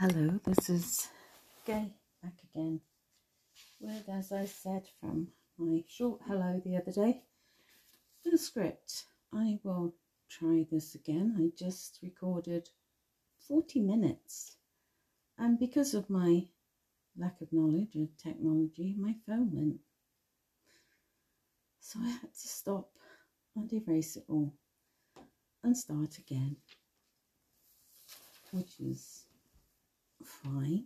Hello, this is Gay back again with, as I said from my short hello the other day, the script. I will try this again. I just recorded 40 minutes, and because of my lack of knowledge of technology, my phone went. So I had to stop and erase it all and start again, which is fine.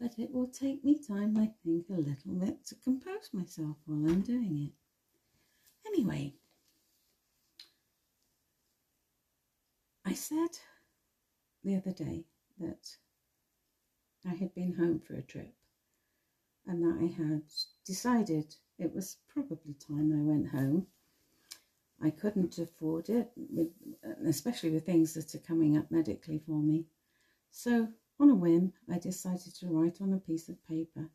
But it will take me time, I think, a little bit to compose myself while I'm doing it. Anyway, I said the other day that I had been home for a trip and that I had decided it was probably time I went home. I couldn't afford it, with, especially with things that are coming up medically for me. So, on a whim, I decided to write on a piece of paper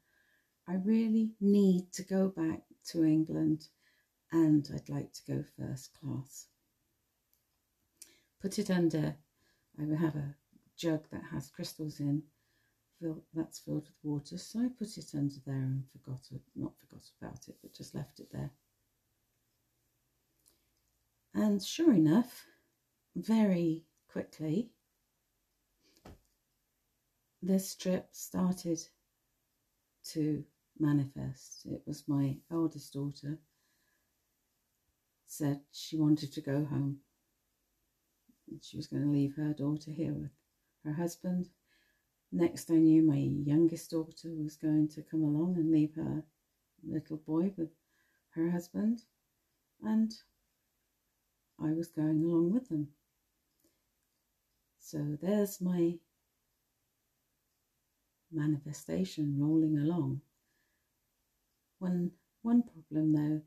I really need to go back to England and I'd like to go first class. Put it under, I have a jug that has crystals in, that's filled with water, so I put it under there and forgot, not forgot about it, but just left it there. And sure enough, very quickly, this trip started to manifest. It was my eldest daughter said she wanted to go home. She was going to leave her daughter here with her husband. Next, I knew my youngest daughter was going to come along and leave her little boy with her husband, and I was going along with them. So there's my manifestation rolling along. One one problem though,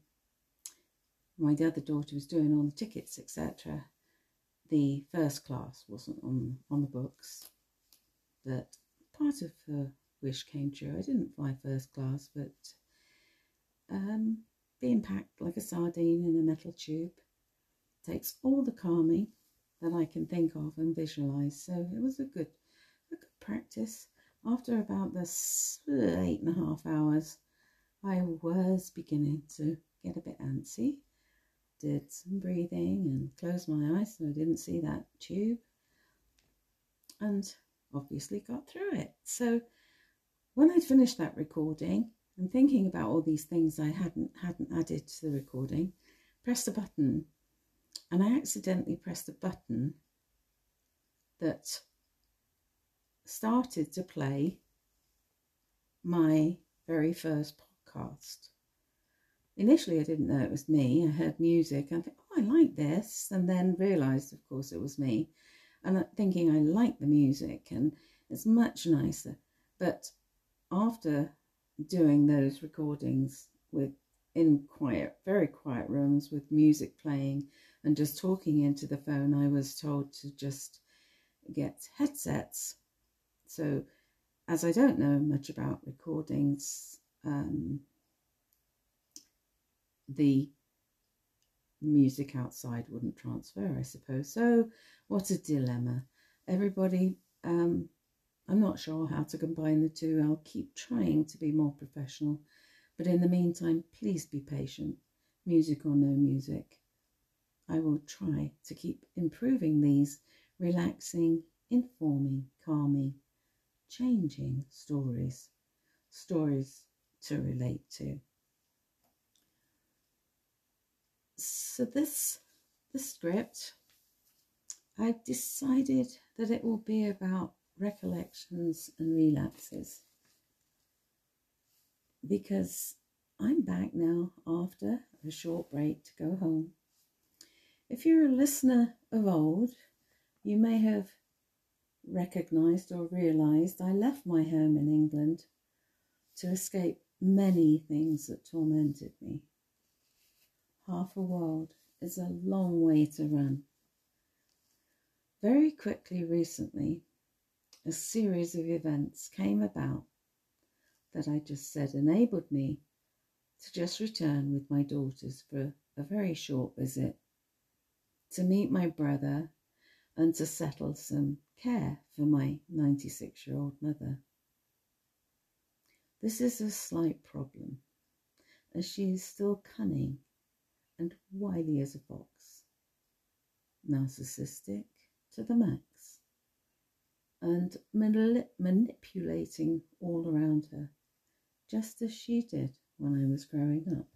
my other daughter was doing all the tickets, etc. The first class wasn't on on the books, but part of her wish came true. I didn't fly first class, but um, being packed like a sardine in a metal tube takes all the calming that I can think of and visualize. So it was a good, a good practice. After about the eight and a half hours, I was beginning to get a bit antsy. Did some breathing and closed my eyes so I didn't see that tube. And obviously got through it. So when I'd finished that recording and thinking about all these things I hadn't hadn't added to the recording, pressed a button and I accidentally pressed a button that started to play my very first podcast. Initially, I didn't know it was me. I heard music and I thought, oh, I like this. And then realised, of course, it was me. And thinking I like the music and it's much nicer. But after doing those recordings with in quiet, very quiet rooms with music playing and just talking into the phone, I was told to just get headsets so, as I don't know much about recordings, um, the music outside wouldn't transfer, I suppose. So, what a dilemma. Everybody, um, I'm not sure how to combine the two. I'll keep trying to be more professional. But in the meantime, please be patient, music or no music. I will try to keep improving these relaxing, informing, calming, changing stories, stories to relate to. So this the script, I've decided that it will be about recollections and relapses because I'm back now after a short break to go home. If you're a listener of old, you may have recognised or realised I left my home in England to escape many things that tormented me. Half a world is a long way to run. Very quickly recently, a series of events came about that I just said enabled me to just return with my daughters for a very short visit to meet my brother and to settle some care for my 96 year old mother. This is a slight problem, as she is still cunning and wily as a fox, narcissistic to the max, and manip- manipulating all around her, just as she did when I was growing up.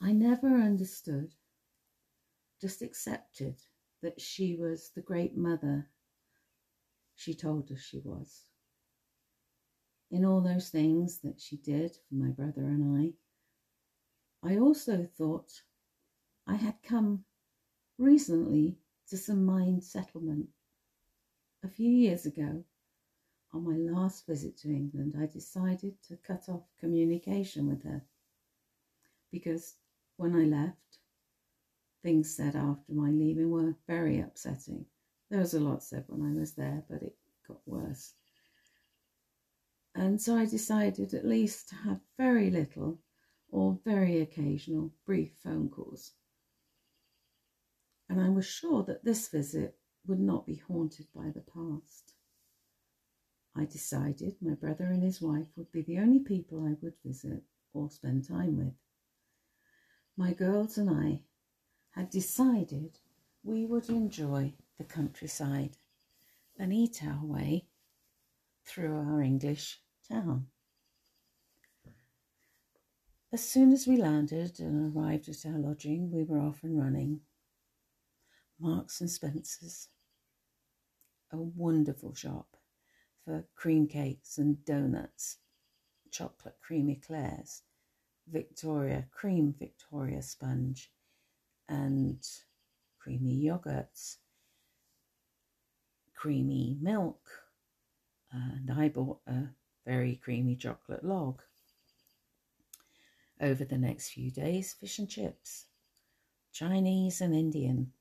I never understood, just accepted that she was the great mother she told us she was. In all those things that she did for my brother and I, I also thought I had come recently to some mind settlement. A few years ago, on my last visit to England, I decided to cut off communication with her because when I left, things said after my leaving were very upsetting. There was a lot said when I was there, but it got worse. And so I decided at least to have very little or very occasional brief phone calls. And I was sure that this visit would not be haunted by the past. I decided my brother and his wife would be the only people I would visit or spend time with. My girls and I had decided we would enjoy the countryside and eat our way through our English town. As soon as we landed and arrived at our lodging, we were off and running. Marks and Spencer's, a wonderful shop for cream cakes and donuts, chocolate cream eclairs, Victoria cream Victoria sponge, and creamy yogurts, creamy milk, and I bought a very creamy chocolate log. Over the next few days, fish and chips, Chinese and Indian,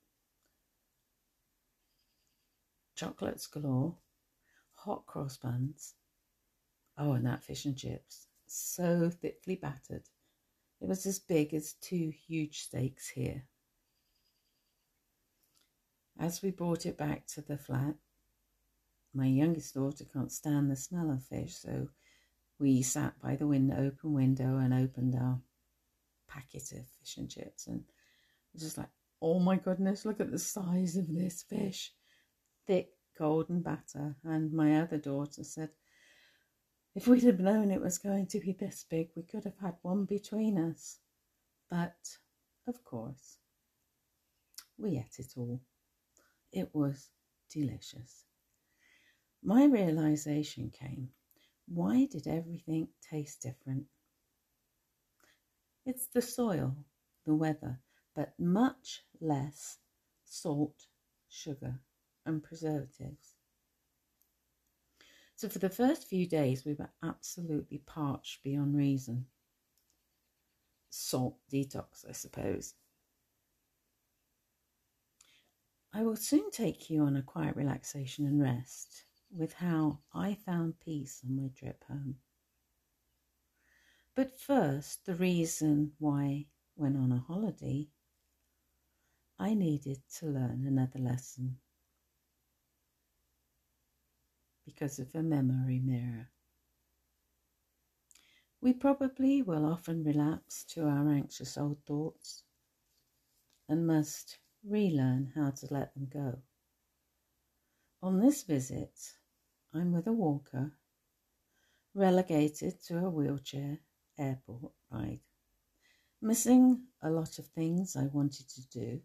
chocolates galore, hot cross buns. Oh, and that fish and chips, so thickly battered. It was as big as two huge steaks here. As we brought it back to the flat, my youngest daughter can't stand the smell of fish, so we sat by the window, open window and opened our packet of fish and chips and was just like, oh my goodness, look at the size of this fish. Thick golden batter. And my other daughter said, if we'd have known it was going to be this big, we could have had one between us. But, of course, we ate it all. It was delicious my realization came why did everything taste different? It's the soil, the weather, but much less salt, sugar, and preservatives. So, for the first few days, we were absolutely parched beyond reason. Salt detox, I suppose. I will soon take you on a quiet relaxation and rest with how I found peace on my trip home. But first, the reason why, when on a holiday, I needed to learn another lesson because of a memory mirror. We probably will often relapse to our anxious old thoughts and must relearn how to let them go. On this visit, I'm with a walker, relegated to a wheelchair airport ride, missing a lot of things I wanted to do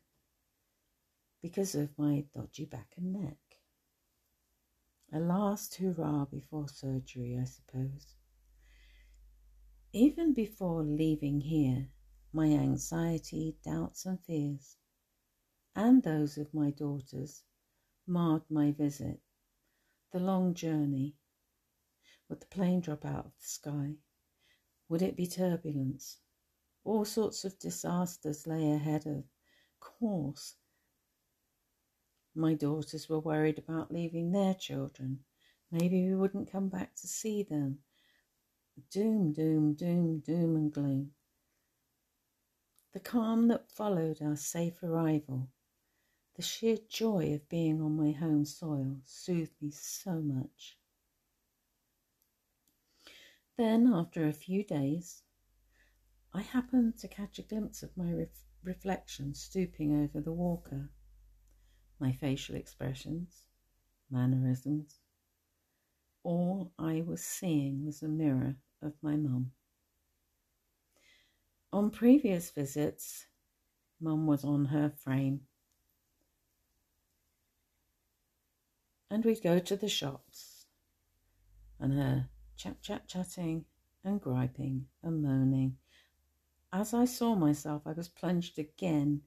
because of my dodgy back and neck. A last hurrah before surgery, I suppose. Even before leaving here, my anxiety, doubts, and fears, and those of my daughters, marred my visit the long journey. Would the plane drop out of the sky? Would it be turbulence? All sorts of disasters lay ahead of course. My daughters were worried about leaving their children. Maybe we wouldn't come back to see them. Doom, doom, doom, doom, and gloom. The calm that followed our safe arrival The sheer joy of being on my home soil soothed me so much. Then, after a few days, I happened to catch a glimpse of my ref- reflection stooping over the walker. My facial expressions, mannerisms, all I was seeing was a mirror of my mum. On previous visits, mum was on her frame. And we'd go to the shops, and her chat, chat, chatting, and griping and moaning. As I saw myself, I was plunged again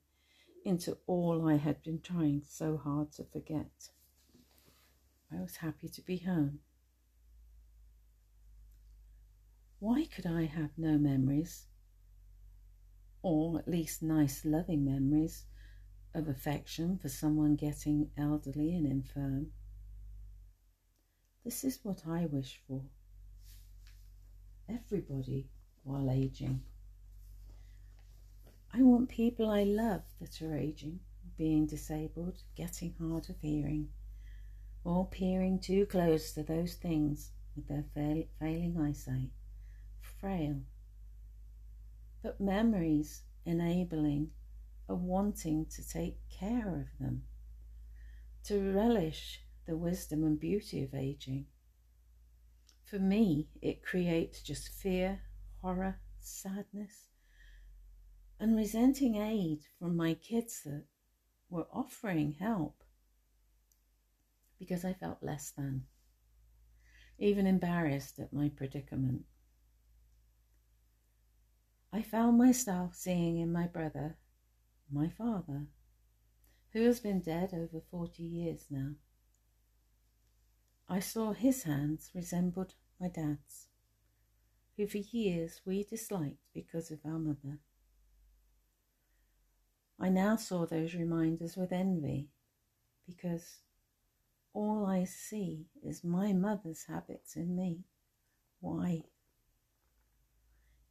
into all I had been trying so hard to forget. I was happy to be home. Why could I have no memories? Or at least nice, loving memories of affection for someone getting elderly and infirm? This is what I wish for. Everybody while aging. I want people I love that are aging, being disabled, getting hard of hearing, or peering too close to those things with their fail- failing eyesight frail, but memories enabling a wanting to take care of them, to relish the wisdom and beauty of aging. For me, it creates just fear, horror, sadness, and resenting aid from my kids that were offering help because I felt less than, even embarrassed at my predicament. I found myself seeing in my brother my father, who has been dead over 40 years now. I saw his hands resembled my dad's, who for years we disliked because of our mother. I now saw those reminders with envy because all I see is my mother's habits in me. Why?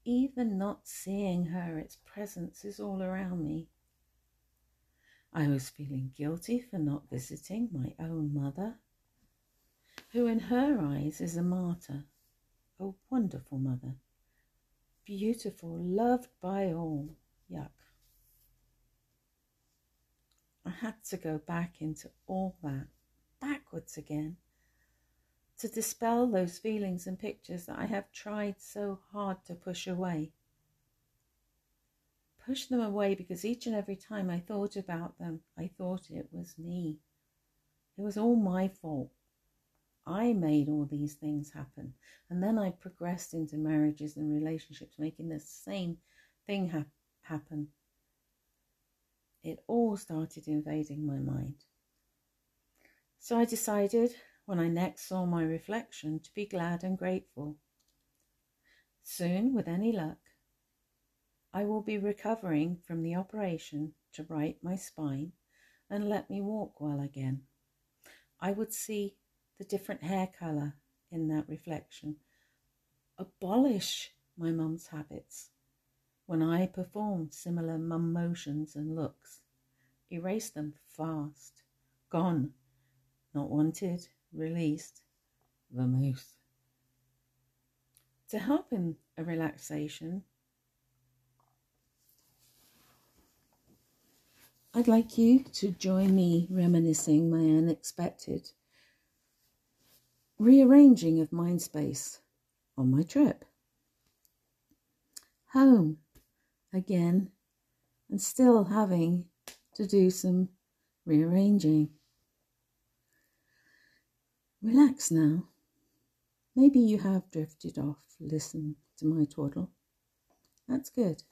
even not seeing her, its presence is all around me. I was feeling guilty for not visiting my own mother, who in her eyes is a martyr, a wonderful mother, beautiful, loved by all. Yuck. I had to go back into all that, backwards again to dispel those feelings and pictures that I have tried so hard to push away. Push them away because each and every time I thought about them, I thought it was me. It was all my fault. I made all these things happen. And then I progressed into marriages and relationships, making the same thing ha- happen. It all started invading my mind. So I decided when I next saw my reflection to be glad and grateful. Soon, with any luck, I will be recovering from the operation to right my spine and let me walk well again. I would see the different hair colour in that reflection, abolish my mum's habits when I performed similar mum motions and looks, erase them fast, gone, not wanted, released. The vermouth. To help in a relaxation, I'd like you to join me reminiscing my unexpected rearranging of mind space on my trip. Home again and still having to do some rearranging. Relax now. Maybe you have drifted off, listen to my twaddle. That's good.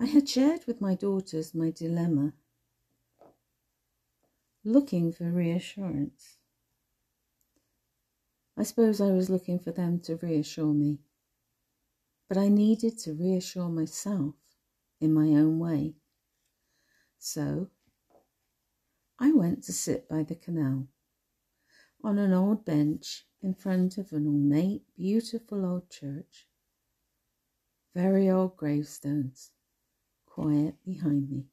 I had shared with my daughters my dilemma, looking for reassurance. I suppose I was looking for them to reassure me, but I needed to reassure myself in my own way. So I went to sit by the canal on an old bench in front of an ornate, beautiful old church. Very old gravestones, quiet behind me.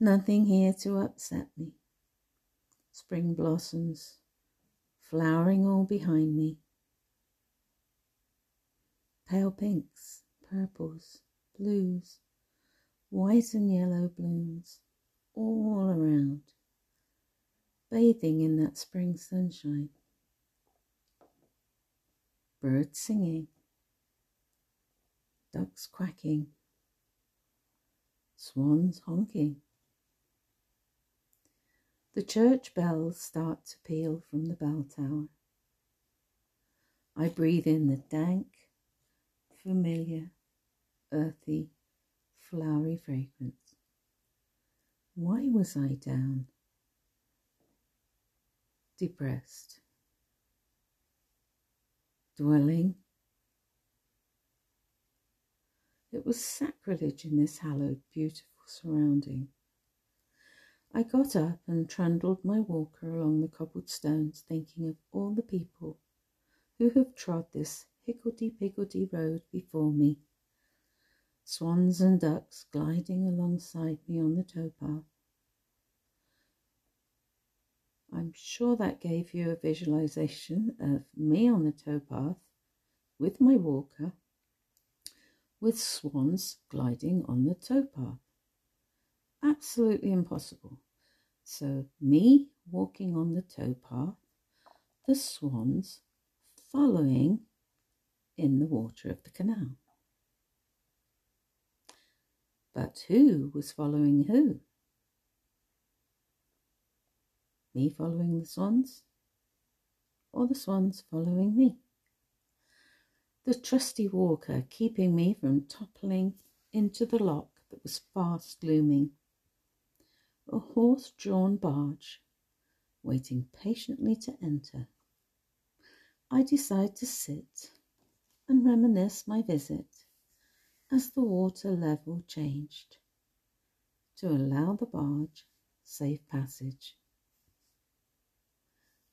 Nothing here to upset me. Spring blossoms flowering all behind me. Pale pinks, purples, blues, white and yellow blooms all around, bathing in that spring sunshine. Birds singing, ducks quacking, swans honking. The church bells start to peal from the bell tower. I breathe in the dank, familiar, earthy, flowery fragrance. Why was I down? Depressed. Dwelling. It was sacrilege in this hallowed, beautiful surrounding. I got up and trundled my walker along the cobbled stones, thinking of all the people who have trod this higgledy-piggledy road before me. Swans and ducks gliding alongside me on the towpath. I'm sure that gave you a visualization of me on the towpath with my walker, with swans gliding on the towpath. Absolutely impossible. So, me walking on the towpath, the swans following in the water of the canal. But who was following who? Me following the swans, or the swans following me? The trusty walker keeping me from toppling into the lock that was fast glooming a horse drawn barge, waiting patiently to enter. I decide to sit and reminisce my visit as the water level changed to allow the barge safe passage.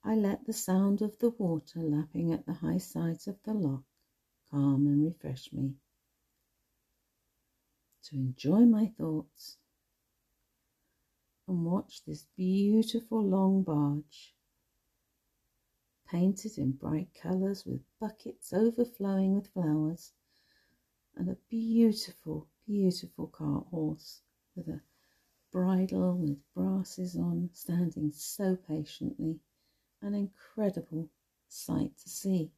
I let the sound of the water lapping at the high sides of the lock calm and refresh me. To enjoy my thoughts, and watch this beautiful long barge, painted in bright colours with buckets overflowing with flowers, and a beautiful, beautiful cart horse with a bridle with brasses on, standing so patiently, an incredible sight to see.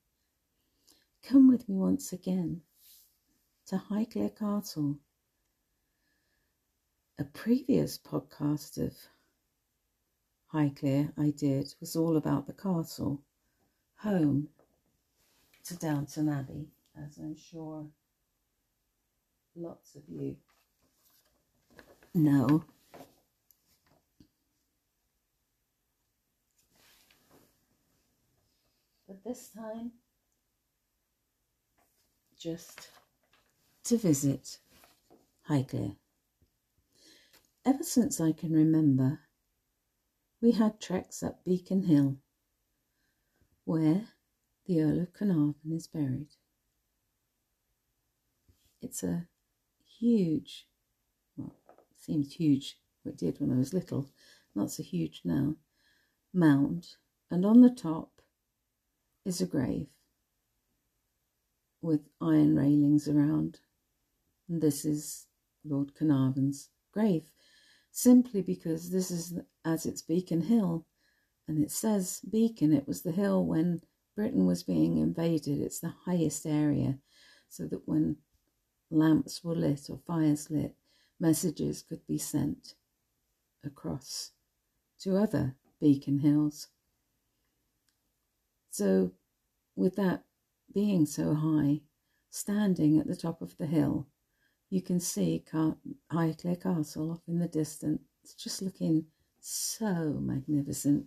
Come with me once again to Highclere Castle a previous podcast of Highclere I did was all about the castle, home to Downton Abbey, as I'm sure lots of you know. But this time, just to visit Highclere. Ever since I can remember, we had treks up Beacon Hill, where the Earl of Carnarvon is buried. It's a huge, well, seems huge, it did when I was little, not so huge now, mound, and on the top is a grave with iron railings around. And this is Lord Carnarvon's grave simply because this is as it's Beacon Hill. And it says Beacon, it was the hill when Britain was being invaded. It's the highest area, so that when lamps were lit or fires lit, messages could be sent across to other beacon hills. So, with that being so high, standing at the top of the hill, you can see Highclere Castle off in the distance, just looking so magnificent.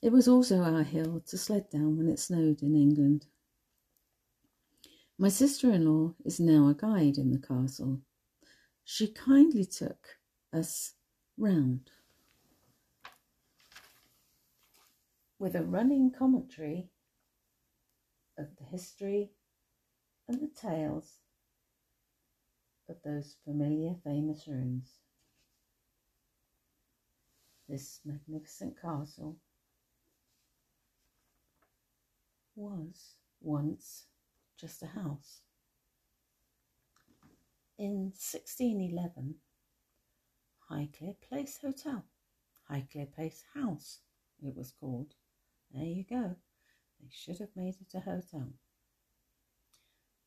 It was also our hill to sled down when it snowed in England. My sister in law is now a guide in the castle. She kindly took us round with a running commentary of the history and the tales of those familiar famous rooms. This magnificent castle was once just a house. In 1611, Highclere Place Hotel, Highclere Place House, it was called. There you go. They should have made it a hotel.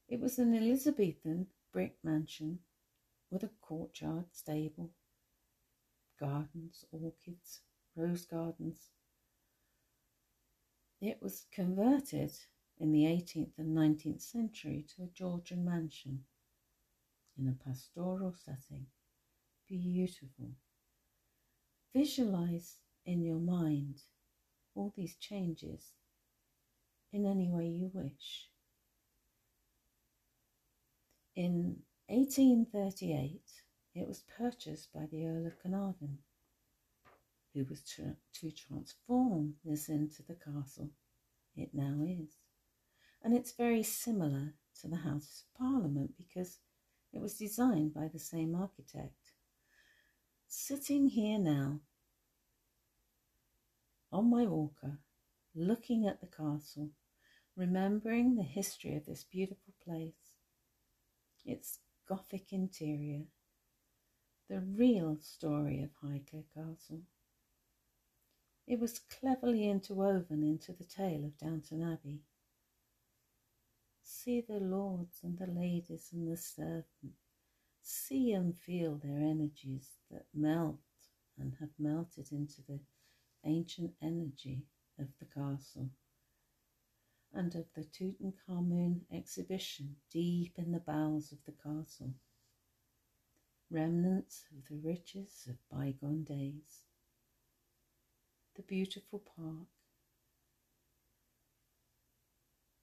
It was an Elizabethan brick mansion with a courtyard, stable, gardens, orchids, rose gardens. It was converted in the 18th and 19th century to a Georgian mansion in a pastoral setting. Beautiful. Visualize in your mind all these changes in any way you wish. In 1838, it was purchased by the Earl of Carnarvon, who was to, to transform this into the castle it now is. And it's very similar to the House of Parliament because it was designed by the same architect. Sitting here now on my walker, looking at the castle, remembering the history of this beautiful place, its Gothic interior, the real story of Highclere Castle. It was cleverly interwoven into the tale of Downton Abbey. See the lords and the ladies and the servants. See and feel their energies that melt and have melted into the ancient energy of the castle and of the Tutankhamun exhibition deep in the bowels of the castle. Remnants of the riches of bygone days. The beautiful park,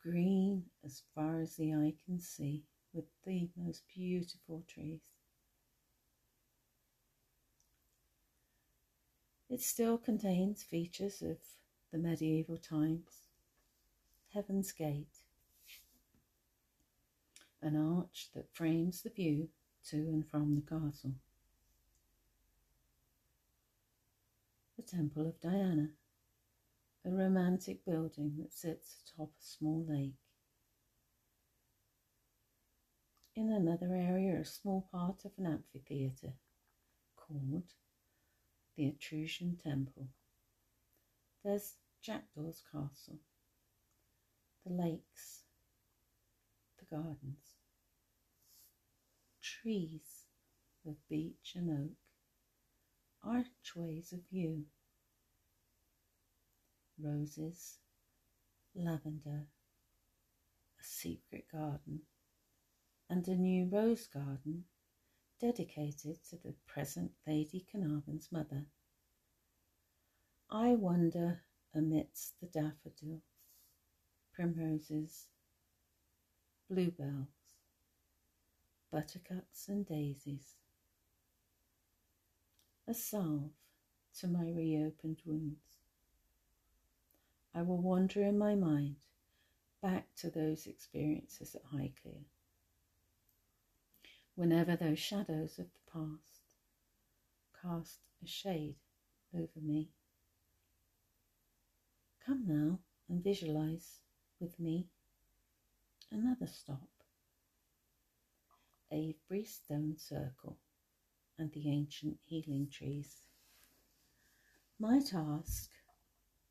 green as far as the eye can see, with the most beautiful trees. It still contains features of the medieval times. Heaven's Gate, an arch that frames the view to and from the castle. The Temple of Diana, a romantic building that sits atop a small lake. In another area, a small part of an amphitheatre called the Etruscan Temple. There's Jackdaw's Castle, the lakes, the gardens, trees of beech and oak, archways of yew, roses, lavender, a secret garden, and a new rose garden dedicated to the present Lady Carnarvon's mother. I wander amidst the daffodil, primroses, bluebells, buttercups and daisies. A salve to my reopened wounds. I will wander in my mind back to those experiences at Highclere whenever those shadows of the past cast a shade over me. Come now and visualize with me another stop. Avebury Stone Circle and the ancient healing trees. My task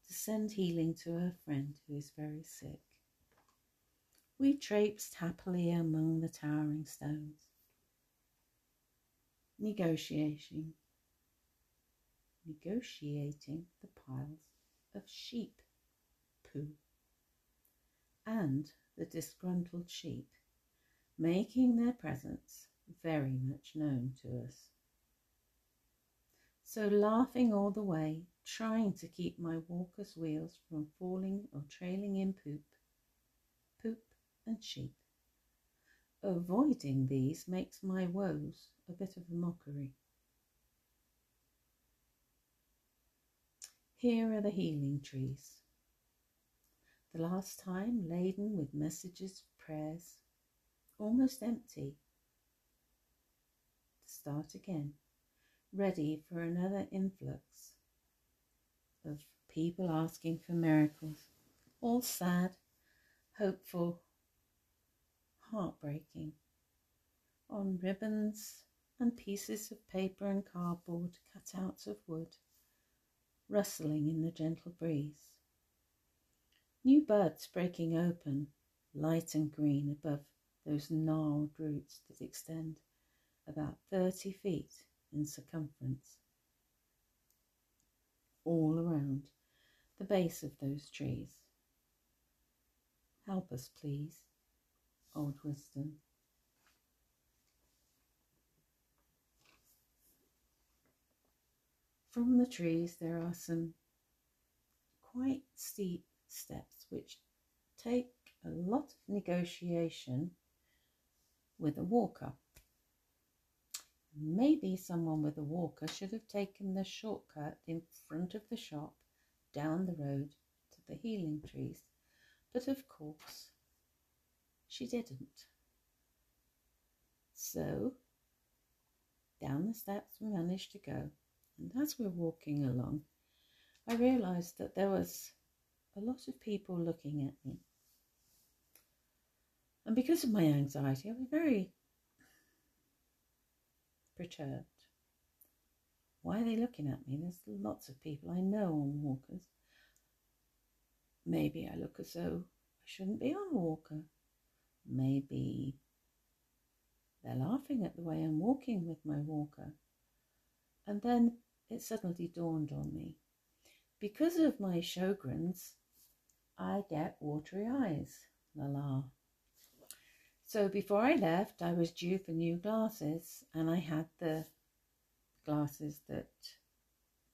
to send healing to a friend who is very sick. We traipsed happily among the towering stones negotiating, negotiating the piles of sheep poo and the disgruntled sheep, making their presence very much known to us. So, laughing all the way, trying to keep my walker's wheels from falling or trailing in poop, poop and sheep. Avoiding these makes my woes a bit of a mockery. Here are the healing trees. The last time laden with messages, prayers, almost empty. To start again, ready for another influx of people asking for miracles, all sad, hopeful, heartbreaking, on ribbons and pieces of paper and cardboard, cutouts of wood, rustling in the gentle breeze. New buds breaking open, light and green above those gnarled roots that extend about 30 feet in circumference. All around the base of those trees. Help us, please, old wisdom. From the trees, there are some quite steep steps which take a lot of negotiation with a walker. Maybe someone with a walker should have taken the shortcut in front of the shop down the road to the healing trees, but of course she didn't. So down the steps we managed to go, and as we're walking along, I realised that there was a lot of people looking at me. And because of my anxiety, I was very perturbed. Why are they looking at me? There's lots of people I know on walkers. Maybe I look as though I shouldn't be on a walker. Maybe they're laughing at the way I'm walking with my walker. And then it suddenly dawned on me. Because of my Sjogren's, I get watery eyes. La la. So before I left, I was due for new glasses, and I had the glasses that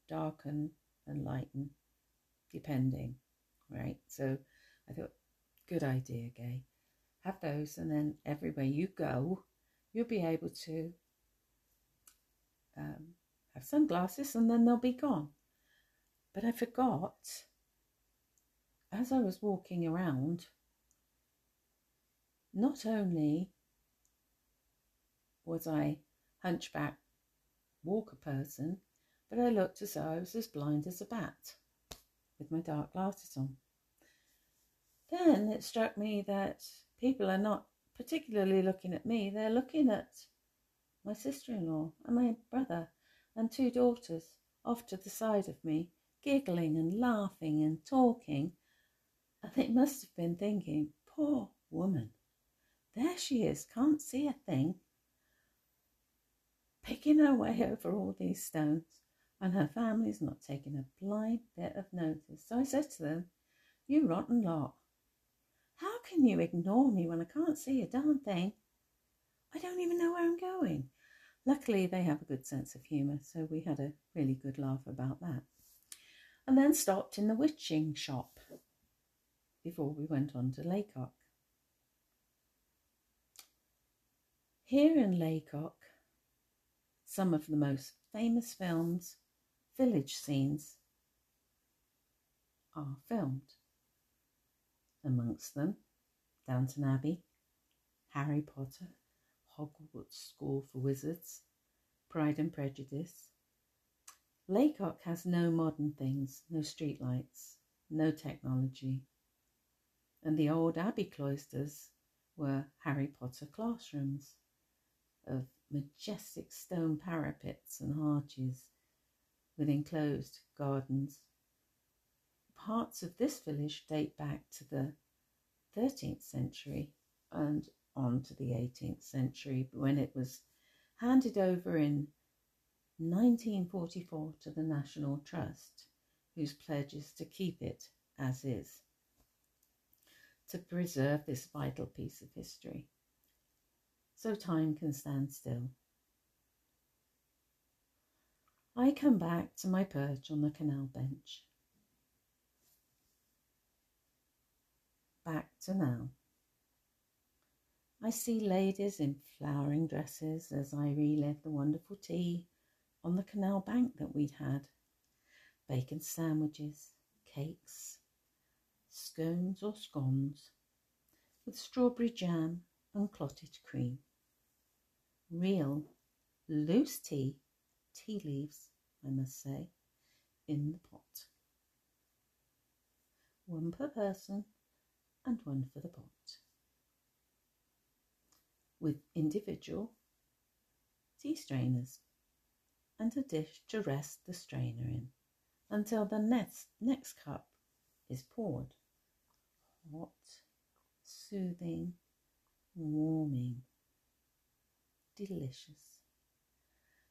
darken and lighten, depending, right? So I thought, good idea, Gay. Have those, and then everywhere you go, you'll be able to um, have sunglasses, and then they'll be gone. But I forgot as I was walking around not only was I hunchback walker person, but I looked as though I was as blind as a bat with my dark glasses on. Then it struck me that people are not particularly looking at me, they're looking at my sister in law and my brother and two daughters off to the side of me, giggling and laughing and talking. They must have been thinking, poor woman. There she is, can't see a thing, picking her way over all these stones, and her family's not taking a blind bit of notice. So I said to them, You rotten lot, how can you ignore me when I can't see a darn thing? I don't even know where I'm going. Luckily, they have a good sense of humour, so we had a really good laugh about that. And then stopped in the witching shop before we went on to Lacock. Here in Lacock, some of the most famous films, village scenes, are filmed. Amongst them, Downton Abbey, Harry Potter, Hogwarts School for Wizards, Pride and Prejudice. Lacock has no modern things, no streetlights, no technology. And the old Abbey cloisters were Harry Potter classrooms of majestic stone parapets and arches with enclosed gardens. Parts of this village date back to the 13th century and on to the 18th century when it was handed over in 1944 to the National Trust, whose pledge is to keep it as is, to preserve this vital piece of history so time can stand still. I come back to my perch on the canal bench. Back to now. I see ladies in flowering dresses as I relive the wonderful tea on the canal bank that we'd had. Bacon sandwiches, cakes, scones or scones with strawberry jam and clotted cream. Real loose tea, tea leaves, I must say, in the pot. one per person and one for the pot. With individual tea strainers and a dish to rest the strainer in until the next, next cup is poured. Hot, soothing, warming, delicious.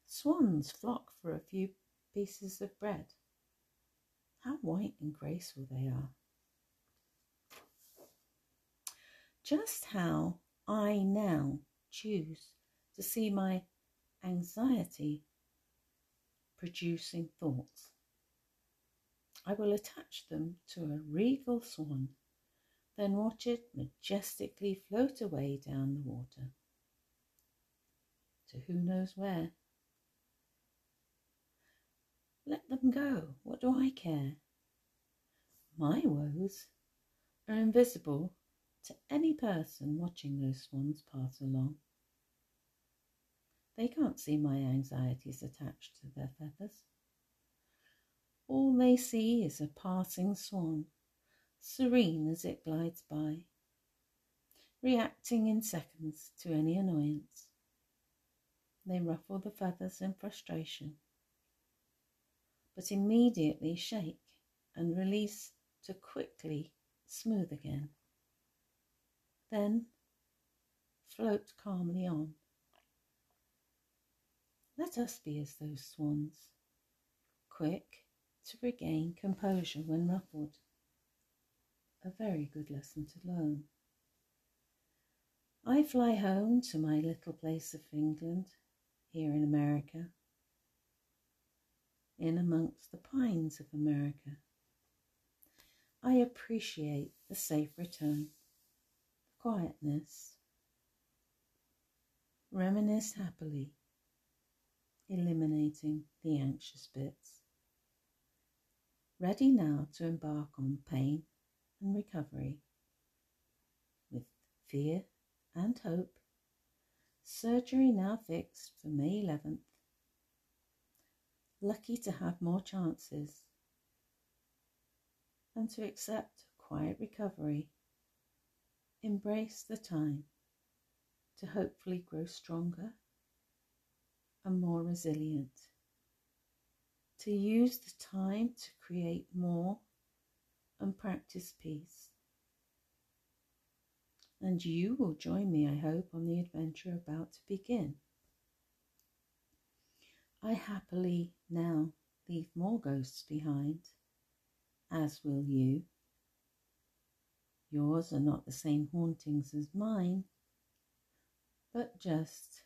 Swans flock for a few pieces of bread. How white and graceful they are. Just how I now choose to see my anxiety producing thoughts. I will attach them to a regal swan, then watch it majestically float away down the water. To who knows where? Let them go. What do I care? My woes are invisible to any person watching those swans pass along. They can't see my anxieties attached to their feathers. All they see is a passing swan, serene as it glides by, reacting in seconds to any annoyance. They ruffle the feathers in frustration, but immediately shake and release to quickly smooth again. Then float calmly on. Let us be as those swans, quick to regain composure when ruffled. A very good lesson to learn. I fly home to my little place of England, here in America, in amongst the pines of America. I appreciate the safe return, the quietness, reminisce happily, eliminating the anxious bits ready now to embark on pain and recovery. With fear and hope, surgery now fixed for May 11th. Lucky to have more chances and to accept quiet recovery. Embrace the time to hopefully grow stronger and more resilient to use the time to create more and practice peace. And you will join me, I hope, on the adventure about to begin. I happily now leave more ghosts behind, as will you. Yours are not the same hauntings as mine, but just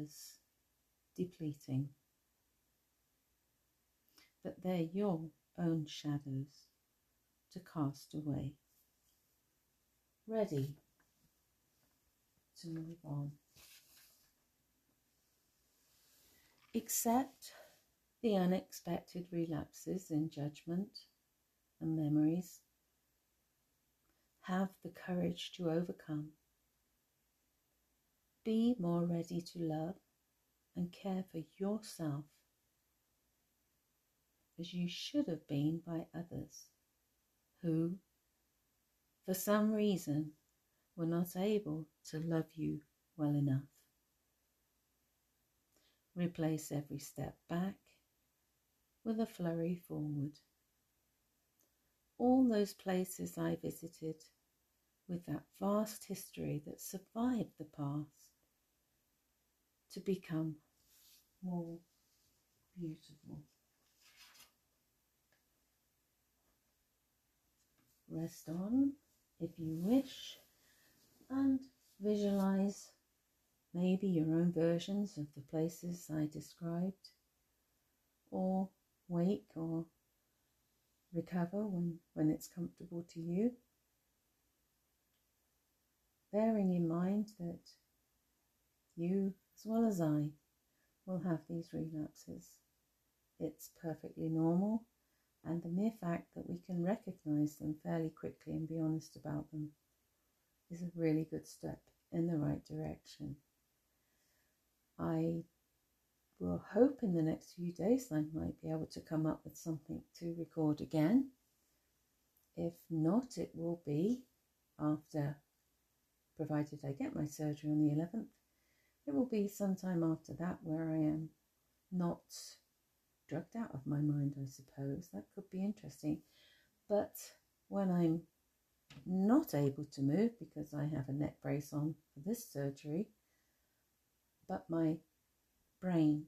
as depleting. But they're your own shadows to cast away. Ready to move on. Accept the unexpected relapses in judgment and memories. Have the courage to overcome. Be more ready to love and care for yourself as you should have been by others who, for some reason, were not able to love you well enough. Replace every step back with a flurry forward. All those places I visited with that vast history that survived the past to become more beautiful. Rest on if you wish and visualize maybe your own versions of the places I described or wake or recover when, when it's comfortable to you. Bearing in mind that you as well as I, will have these relapses. It's perfectly normal, and the mere fact that we can recognize them fairly quickly and be honest about them is a really good step in the right direction. I will hope in the next few days I might be able to come up with something to record again. If not, it will be after, provided I get my surgery on the 11th, it will be sometime after that where I am not drugged out of my mind, I suppose. That could be interesting. But when I'm not able to move because I have a neck brace on for this surgery, but my brain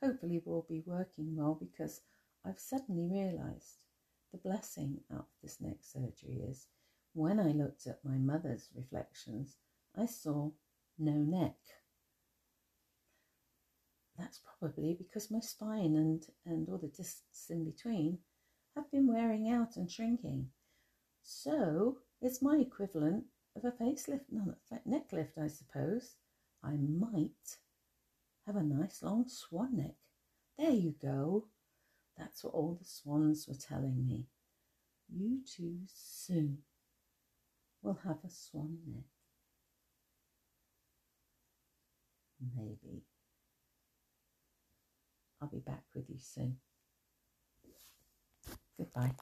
hopefully will be working well because I've suddenly realized the blessing out of this neck surgery is when I looked at my mother's reflections, I saw no neck. That's probably because my spine and, and all the discs in between have been wearing out and shrinking. So it's my equivalent of a facelift, neck lift, I suppose. I might have a nice long swan neck. There you go. That's what all the swans were telling me. You too soon will have a swan neck. Maybe. I'll be back with you soon. Goodbye.